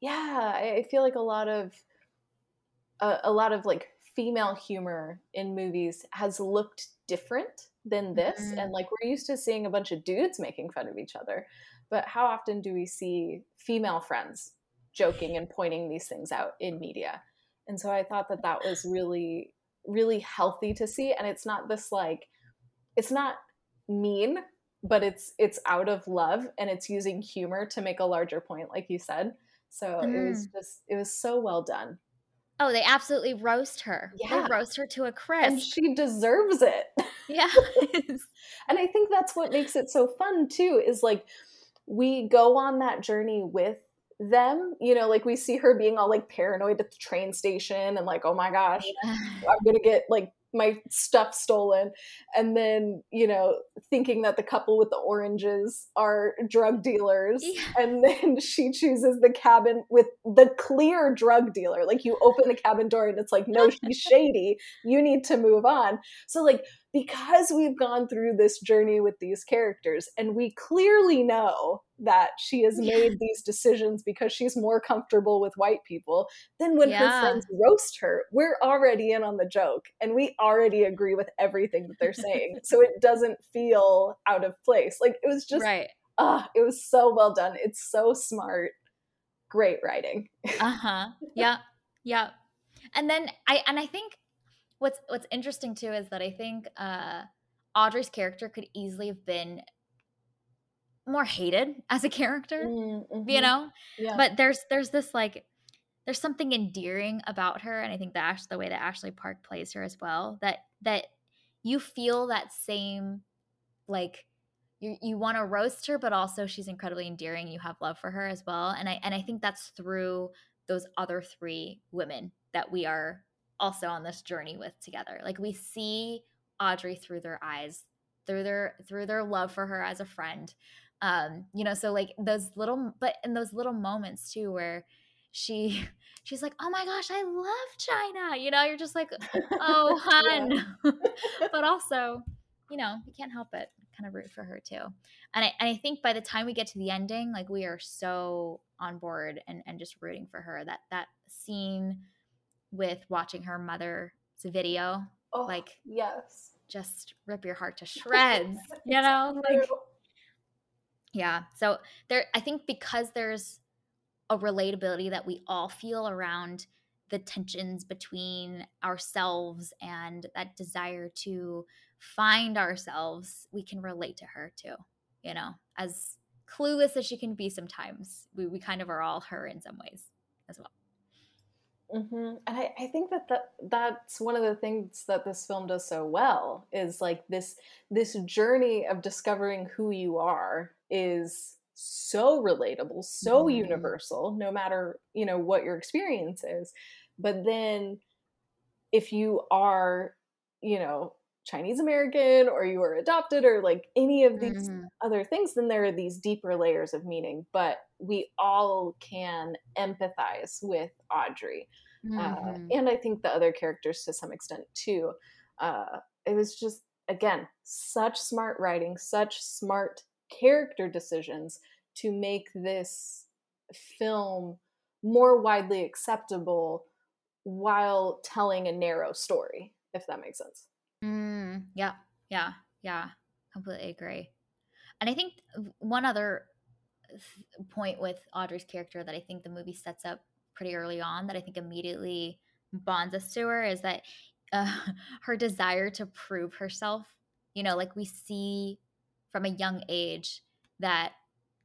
yeah, I feel like a lot of uh, a lot of like female humor in movies has looked different than this, mm-hmm. and like we're used to seeing a bunch of dudes making fun of each other, but how often do we see female friends joking and pointing these things out in media? And so I thought that that was really really healthy to see and it's not this like it's not mean but it's it's out of love and it's using humor to make a larger point like you said so mm. it was mm. just it was so well done
oh they absolutely roast her yeah they roast her to a crisp
and she deserves it
yeah
and i think that's what makes it so fun too is like we go on that journey with them you know like we see her being all like paranoid at the train station and like oh my gosh yeah. i'm gonna get like my stuff stolen. And then you know thinking that the couple with the oranges are drug dealers. Yeah. and then she chooses the cabin with the clear drug dealer. Like you open the cabin door and it's like no she's shady. You need to move on. So like because we've gone through this journey with these characters and we clearly know that she has made these decisions because she's more comfortable with white people then when yeah. her friends roast her we're already in on the joke and we already agree with everything that they're saying so it doesn't feel out of place like it was just
right
ah, it was so well done. It's so smart. Great writing.
uh-huh. Yeah. Yeah. And then I and I think what's what's interesting too is that I think uh Audrey's character could easily have been more hated as a character, mm-hmm. you know? Yeah. But there's there's this like there's something endearing about her and I think that Ash the way that Ashley Park plays her as well that that you feel that same like you you want to roast her but also she's incredibly endearing you have love for her as well and I and I think that's through those other three women that we are also on this journey with together like we see Audrey through their eyes through their through their love for her as a friend um you know so like those little but in those little moments too where she she's like oh my gosh i love china you know you're just like oh hun. But also you know you can't help it kind of root for her too. And I, and I think by the time we get to the ending like we are so on board and and just rooting for her that that scene with watching her mother's video oh, like
yes.
just rip your heart to shreds you know like yeah. So there I think because there's a relatability that we all feel around the tensions between ourselves and that desire to find ourselves, we can relate to her too. You know, as clueless as she can be sometimes, we, we kind of are all her in some ways as well.
Mm-hmm. And I, I think that, that that's one of the things that this film does so well is like this this journey of discovering who you are is so relatable, so mm-hmm. universal, no matter, you know, what your experience is. But then if you are, you know, Chinese American or you are adopted or like any of these mm-hmm. other things, then there are these deeper layers of meaning. But we all can empathize with Audrey. Uh, mm-hmm. Uh, and I think the other characters to some extent too. Uh, it was just, again, such smart writing, such smart character decisions to make this film more widely acceptable while telling a narrow story, if that makes sense.
Mm, yeah, yeah, yeah. Completely agree. And I think one other point with Audrey's character that I think the movie sets up pretty early on that I think immediately bonds us to her is that uh, her desire to prove herself. You know, like we see from a young age that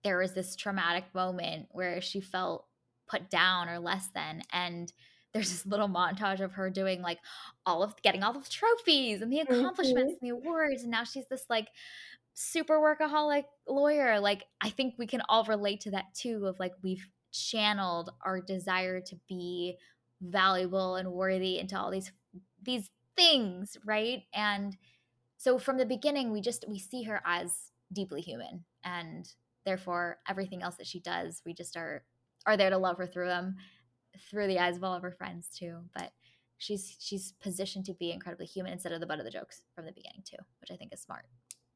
there was this traumatic moment where she felt put down or less than and there's this little montage of her doing like all of getting all of the trophies and the accomplishments mm-hmm. and the awards and now she's this like super workaholic lawyer like i think we can all relate to that too of like we've channeled our desire to be valuable and worthy into all these these things right? And so from the beginning we just we see her as deeply human and therefore everything else that she does we just are are there to love her through them through the eyes of all of her friends too. But she's she's positioned to be incredibly human instead of the butt of the jokes from the beginning too which i think is smart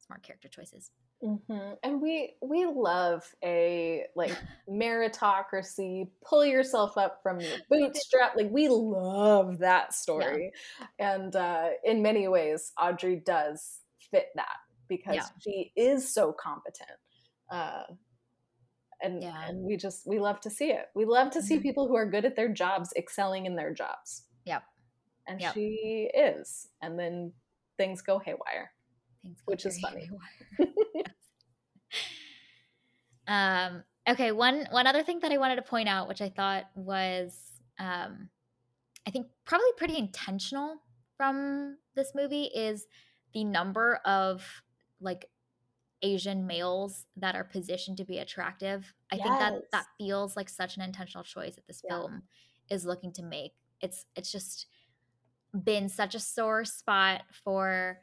smart character choices
mm-hmm. and we we love a like meritocracy pull yourself up from your bootstrap like we love that story yeah. and uh, in many ways audrey does fit that because yeah. she is so competent uh, and yeah. and we just we love to see it we love to see mm-hmm. people who are good at their jobs excelling in their jobs
yep
and yep. she is and then things go haywire things which is funny
um okay one one other thing that i wanted to point out which i thought was um i think probably pretty intentional from this movie is the number of like asian males that are positioned to be attractive i yes. think that that feels like such an intentional choice that this yeah. film is looking to make it's it's just been such a sore spot for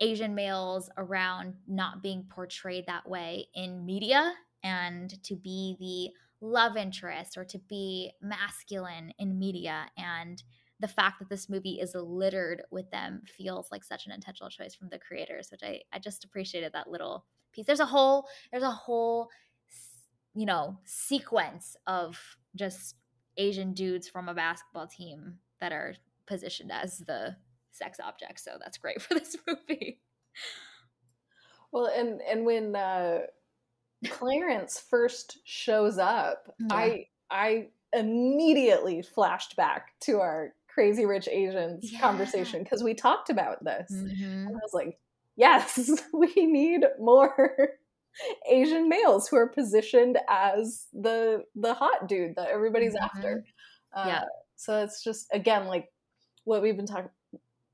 Asian males around not being portrayed that way in media and to be the love interest or to be masculine in media. And the fact that this movie is littered with them feels like such an intentional choice from the creators, which I, I just appreciated that little piece. There's a whole, there's a whole, you know, sequence of just Asian dudes from a basketball team that are positioned as the sex object. So that's great for this movie.
Well, and and when uh, Clarence first shows up, yeah. I I immediately flashed back to our crazy rich Asians yeah. conversation because we talked about this. Mm-hmm. And I was like, yes, we need more Asian males who are positioned as the the hot dude that everybody's mm-hmm. after. Uh, yeah. So it's just again like what we've been talking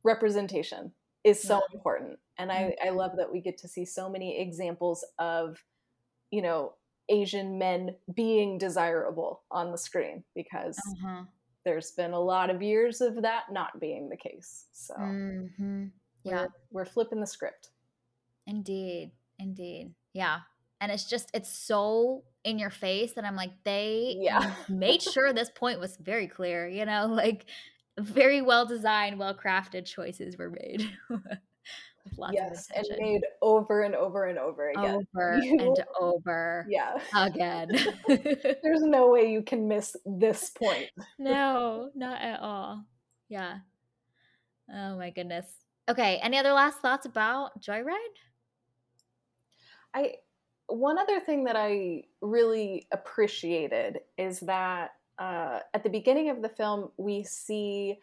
representation is so yeah. important and I, I mm-hmm. love that we get to see so many examples of you know asian men being desirable on the screen because uh-huh. there's been a lot of years of that not being the case so mm-hmm. yeah we're, we're flipping the script
indeed indeed yeah and it's just it's so in your face that i'm like they yeah made sure this point was very clear you know like very well designed well crafted choices were made
yes, and made over and over and over again.
Over you, and over.
Yeah.
Again.
There's no way you can miss this point.
no, not at all. Yeah. Oh my goodness. Okay. Any other last thoughts about Joy Ride?
I one other thing that I really appreciated is that uh, at the beginning of the film we see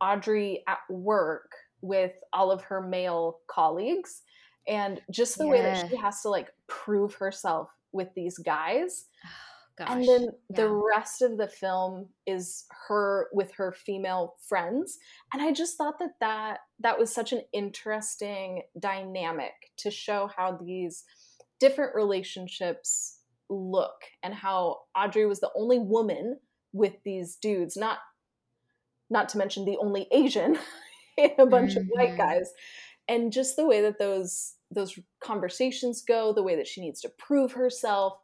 Audrey at work with all of her male colleagues and just the yeah. way that she has to like prove herself with these guys oh, and then yeah. the rest of the film is her with her female friends and i just thought that that that was such an interesting dynamic to show how these different relationships look and how audrey was the only woman with these dudes not not to mention the only asian in a bunch mm-hmm. of white mm-hmm. guys and just the way that those those conversations go the way that she needs to prove herself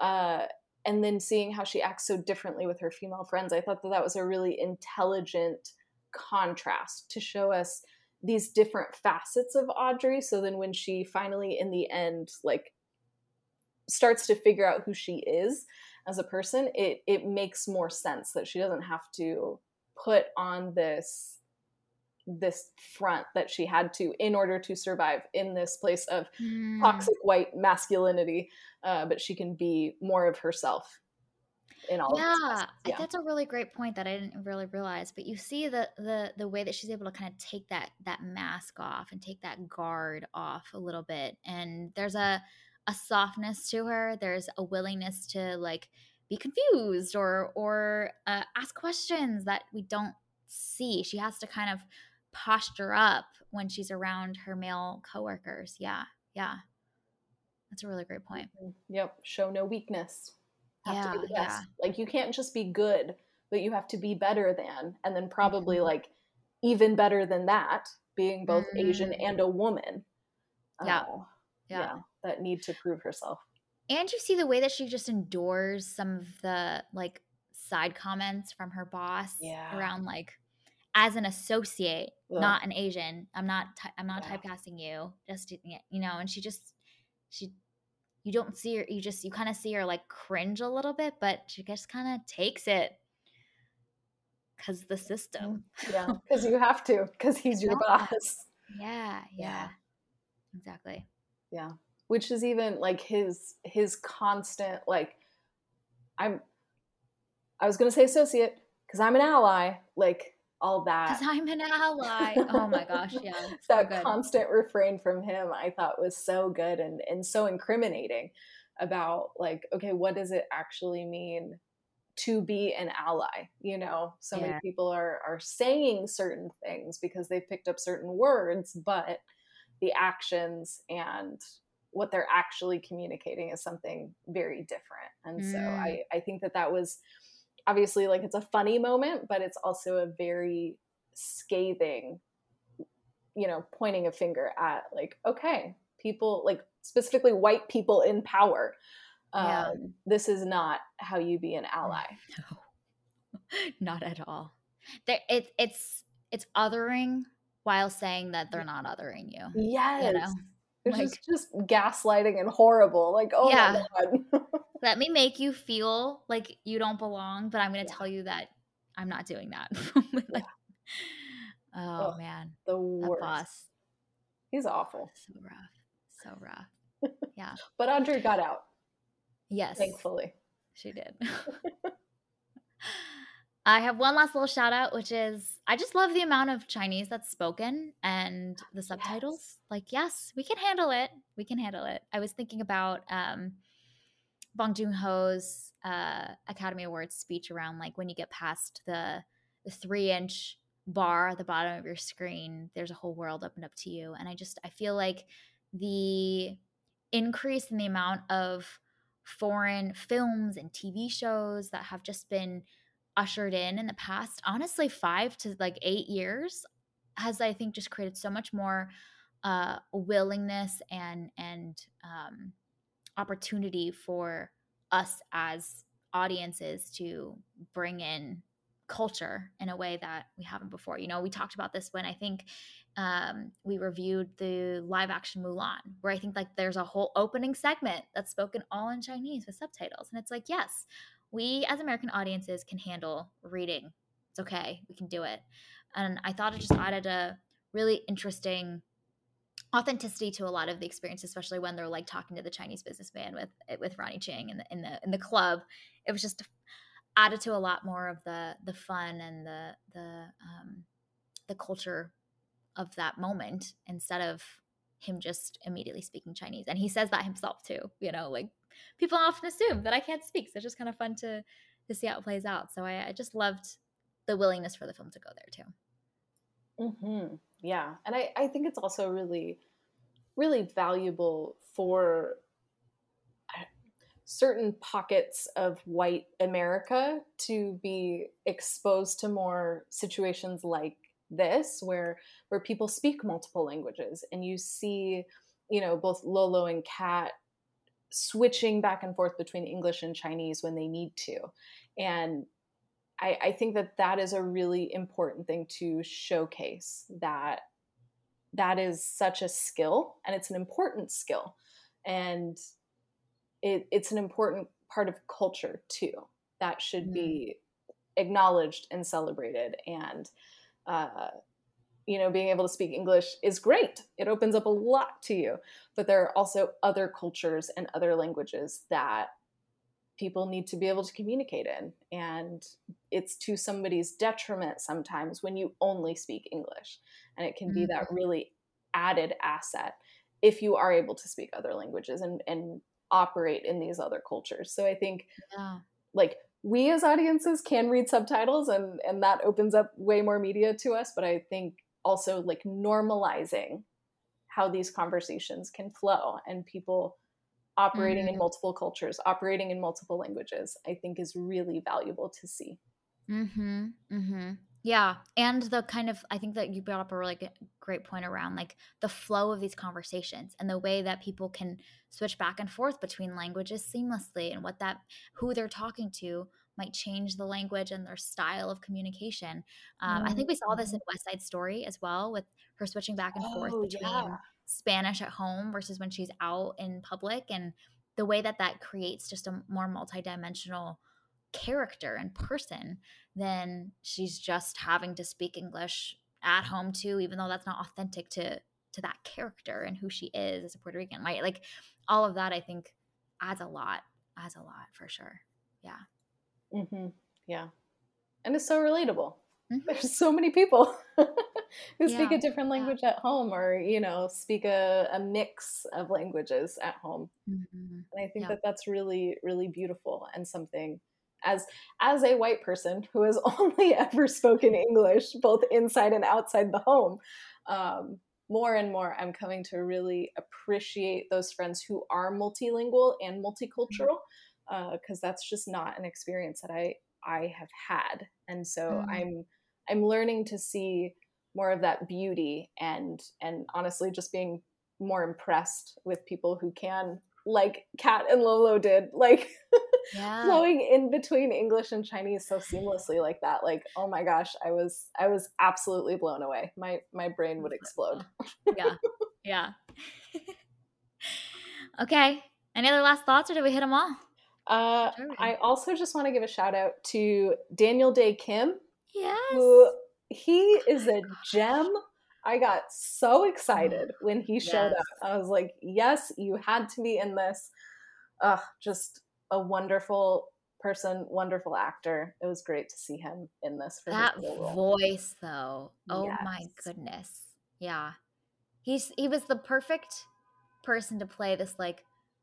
uh, and then seeing how she acts so differently with her female friends i thought that that was a really intelligent contrast to show us these different facets of audrey so then when she finally in the end like starts to figure out who she is as a person it it makes more sense that she doesn't have to put on this this front that she had to in order to survive in this place of mm. toxic white masculinity uh, but she can be more of herself in all
yeah, yeah that's a really great point that i didn't really realize but you see the the the way that she's able to kind of take that that mask off and take that guard off a little bit and there's a a softness to her there's a willingness to like be confused or or uh, ask questions that we don't see she has to kind of posture up when she's around her male coworkers. Yeah, yeah. That's a really great point.
Mm-hmm. Yep. Show no weakness. Have yeah, to be the best. Yeah. Like you can't just be good, but you have to be better than, and then probably mm-hmm. like even better than that, being both mm-hmm. Asian and a woman.
Yeah. Uh, yeah.
yeah. That need to prove herself.
And you see the way that she just endures some of the like side comments from her boss
yeah.
around like as an associate, yeah. not an Asian. I'm not. I'm not yeah. typecasting you. Just you know. And she just she. You don't see her. You just you kind of see her like cringe a little bit, but she just kind of takes it because the system.
Mm, yeah, because you have to. Because he's your boss.
Yeah, yeah, yeah, exactly.
Yeah, which is even like his his constant like. I'm. I was gonna say associate because I'm an ally. Like all that.
Because I'm an ally. Oh my gosh, yeah.
that so constant refrain from him I thought was so good and, and so incriminating about like, okay, what does it actually mean to be an ally? You know, so yeah. many people are are saying certain things because they've picked up certain words, but the actions and what they're actually communicating is something very different. And mm. so I, I think that that was obviously like it's a funny moment, but it's also a very scathing, you know, pointing a finger at like, okay, people like specifically white people in power. Yeah. Um, this is not how you be an ally.
No, not at all. There, it, it's it's othering while saying that they're not othering you.
Yes. You know? It's like, just, just gaslighting and horrible. Like, oh yeah. my god.
Let me make you feel like you don't belong, but I'm going to yeah. tell you that I'm not doing that. like, oh, oh, man,
the worst. Boss. He's awful.
So rough. So rough. Yeah.
but Audrey got out.
Yes.
Thankfully.
She did. I have one last little shout out, which is I just love the amount of Chinese that's spoken and the subtitles. Yes. Like, yes, we can handle it. We can handle it. I was thinking about um, Bong Joon Ho's uh, Academy Awards speech around like when you get past the the three inch bar at the bottom of your screen, there's a whole world opened up to you. And I just I feel like the increase in the amount of foreign films and TV shows that have just been ushered in in the past honestly 5 to like 8 years has I think just created so much more uh willingness and and um opportunity for us as audiences to bring in culture in a way that we haven't before. You know, we talked about this when I think um, we reviewed the live action Mulan, where I think like there's a whole opening segment that's spoken all in Chinese with subtitles. And it's like, yes, we as American audiences can handle reading. It's okay. We can do it. And I thought it just added a really interesting authenticity to a lot of the experience, especially when they're like talking to the Chinese businessman with with Ronnie Chieng in the in the in the club. It was just added to a lot more of the the fun and the the um, the culture of that moment instead of him just immediately speaking Chinese. And he says that himself too. You know, like people often assume that I can't speak, so it's just kind of fun to to see how it plays out. So I, I just loved the willingness for the film to go there too.
Mm-hmm. Yeah, and I I think it's also really really valuable for certain pockets of white America to be exposed to more situations like this where where people speak multiple languages and you see you know both Lolo and Kat switching back and forth between English and Chinese when they need to. And I, I think that that is a really important thing to showcase that that is such a skill and it's an important skill. And it, it's an important part of culture too that should mm-hmm. be acknowledged and celebrated. And uh, you know being able to speak english is great it opens up a lot to you but there are also other cultures and other languages that people need to be able to communicate in and it's to somebody's detriment sometimes when you only speak english and it can be mm-hmm. that really added asset if you are able to speak other languages and, and operate in these other cultures. So I think yeah. like we as audiences can read subtitles and and that opens up way more media to us, but I think also like normalizing how these conversations can flow and people operating mm-hmm. in multiple cultures, operating in multiple languages, I think is really valuable to see.
Mhm. Mhm. Yeah. And the kind of, I think that you brought up a really great point around like the flow of these conversations and the way that people can switch back and forth between languages seamlessly and what that, who they're talking to might change the language and their style of communication. Um, mm-hmm. I think we saw this in mm-hmm. West Side Story as well with her switching back and forth oh, between yeah. Spanish at home versus when she's out in public and the way that that creates just a more multidimensional character and person then she's just having to speak english at home too even though that's not authentic to to that character and who she is as a puerto rican right like all of that i think adds a lot adds a lot for sure yeah
mm-hmm. yeah and it's so relatable mm-hmm. there's so many people who yeah. speak a different language yeah. at home or you know speak a, a mix of languages at home mm-hmm. and i think yeah. that that's really really beautiful and something as as a white person who has only ever spoken English both inside and outside the home. Um, more and more, I'm coming to really appreciate those friends who are multilingual and multicultural, because uh, that's just not an experience that I I have had, and so mm. I'm I'm learning to see more of that beauty and and honestly just being more impressed with people who can like Kat and Lolo did, like yeah. flowing in between English and Chinese so seamlessly like that. Like, oh my gosh, I was I was absolutely blown away. My my brain would explode.
yeah. Yeah. okay. Any other last thoughts or did we hit them all?
Uh, I also just want to give a shout out to Daniel Dae Kim.
Yes.
Who he is a gem I got so excited when he showed yes. up. I was like, yes, you had to when he showed up. I was like, yes, you had to be in this. Ugh, just a wonderful person, wonderful actor. It was great to see him in this.
that voice, though. Oh yes. my goodness. Yeah, he's he was the perfect person to play this like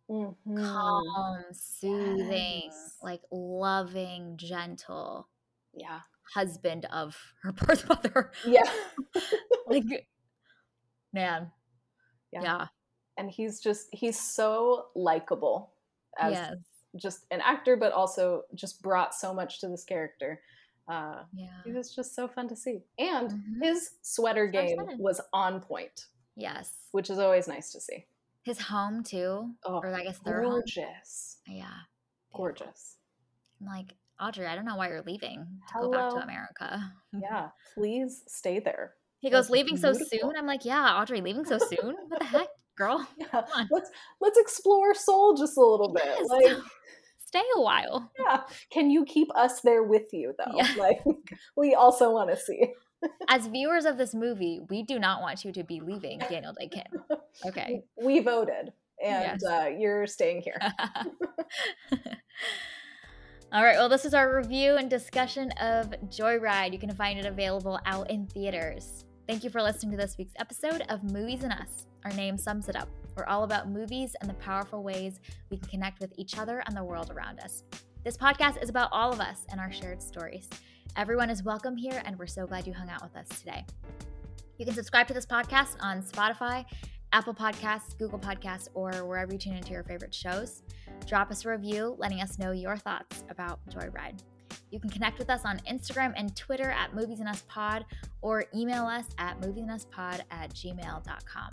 mm-hmm. calm, soothing, yes. like loving, gentle.
Yeah.
Husband of her birth mother.
Yeah.
like, man. Yeah. yeah.
And he's just, he's so likable as yes. just an actor, but also just brought so much to this character. Uh, yeah. He was just so fun to see. And mm-hmm. his sweater game was on point.
Yes.
Which is always nice to see.
His home too.
Oh, or I guess their gorgeous.
Home. Yeah.
Gorgeous.
I'm like, Audrey, I don't know why you're leaving to Hello. go back to America.
yeah, please stay there.
He goes, leaving beautiful. so soon? I'm like, yeah, Audrey, leaving so soon? What the heck, girl?
Yeah. Let's let's explore Seoul just a little bit. Yes. Like
stay a while.
Yeah. Can you keep us there with you though? Yeah. Like we also want to see.
As viewers of this movie, we do not want you to be leaving Daniel Dae Kim. Okay.
We voted and yes. uh, you're staying here.
All right, well, this is our review and discussion of Joy Ride. You can find it available out in theaters. Thank you for listening to this week's episode of Movies and Us. Our name sums it up. We're all about movies and the powerful ways we can connect with each other and the world around us. This podcast is about all of us and our shared stories. Everyone is welcome here, and we're so glad you hung out with us today. You can subscribe to this podcast on Spotify, Apple Podcasts, Google Podcasts, or wherever you tune into your favorite shows. Drop us a review letting us know your thoughts about Joy Ride. You can connect with us on Instagram and Twitter at Movies and Us Pod or email us at moviesanduspod at gmail.com.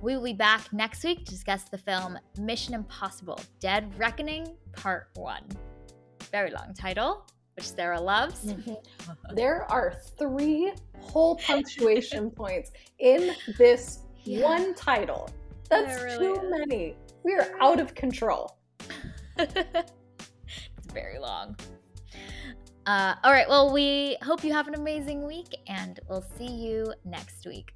We will be back next week to discuss the film Mission Impossible Dead Reckoning Part 1. Very long title, which Sarah loves. Mm-hmm.
There are three whole punctuation points in this yeah. one title. That's really too is. many. We are out of control.
it's very long. Uh, all right. Well, we hope you have an amazing week, and we'll see you next week.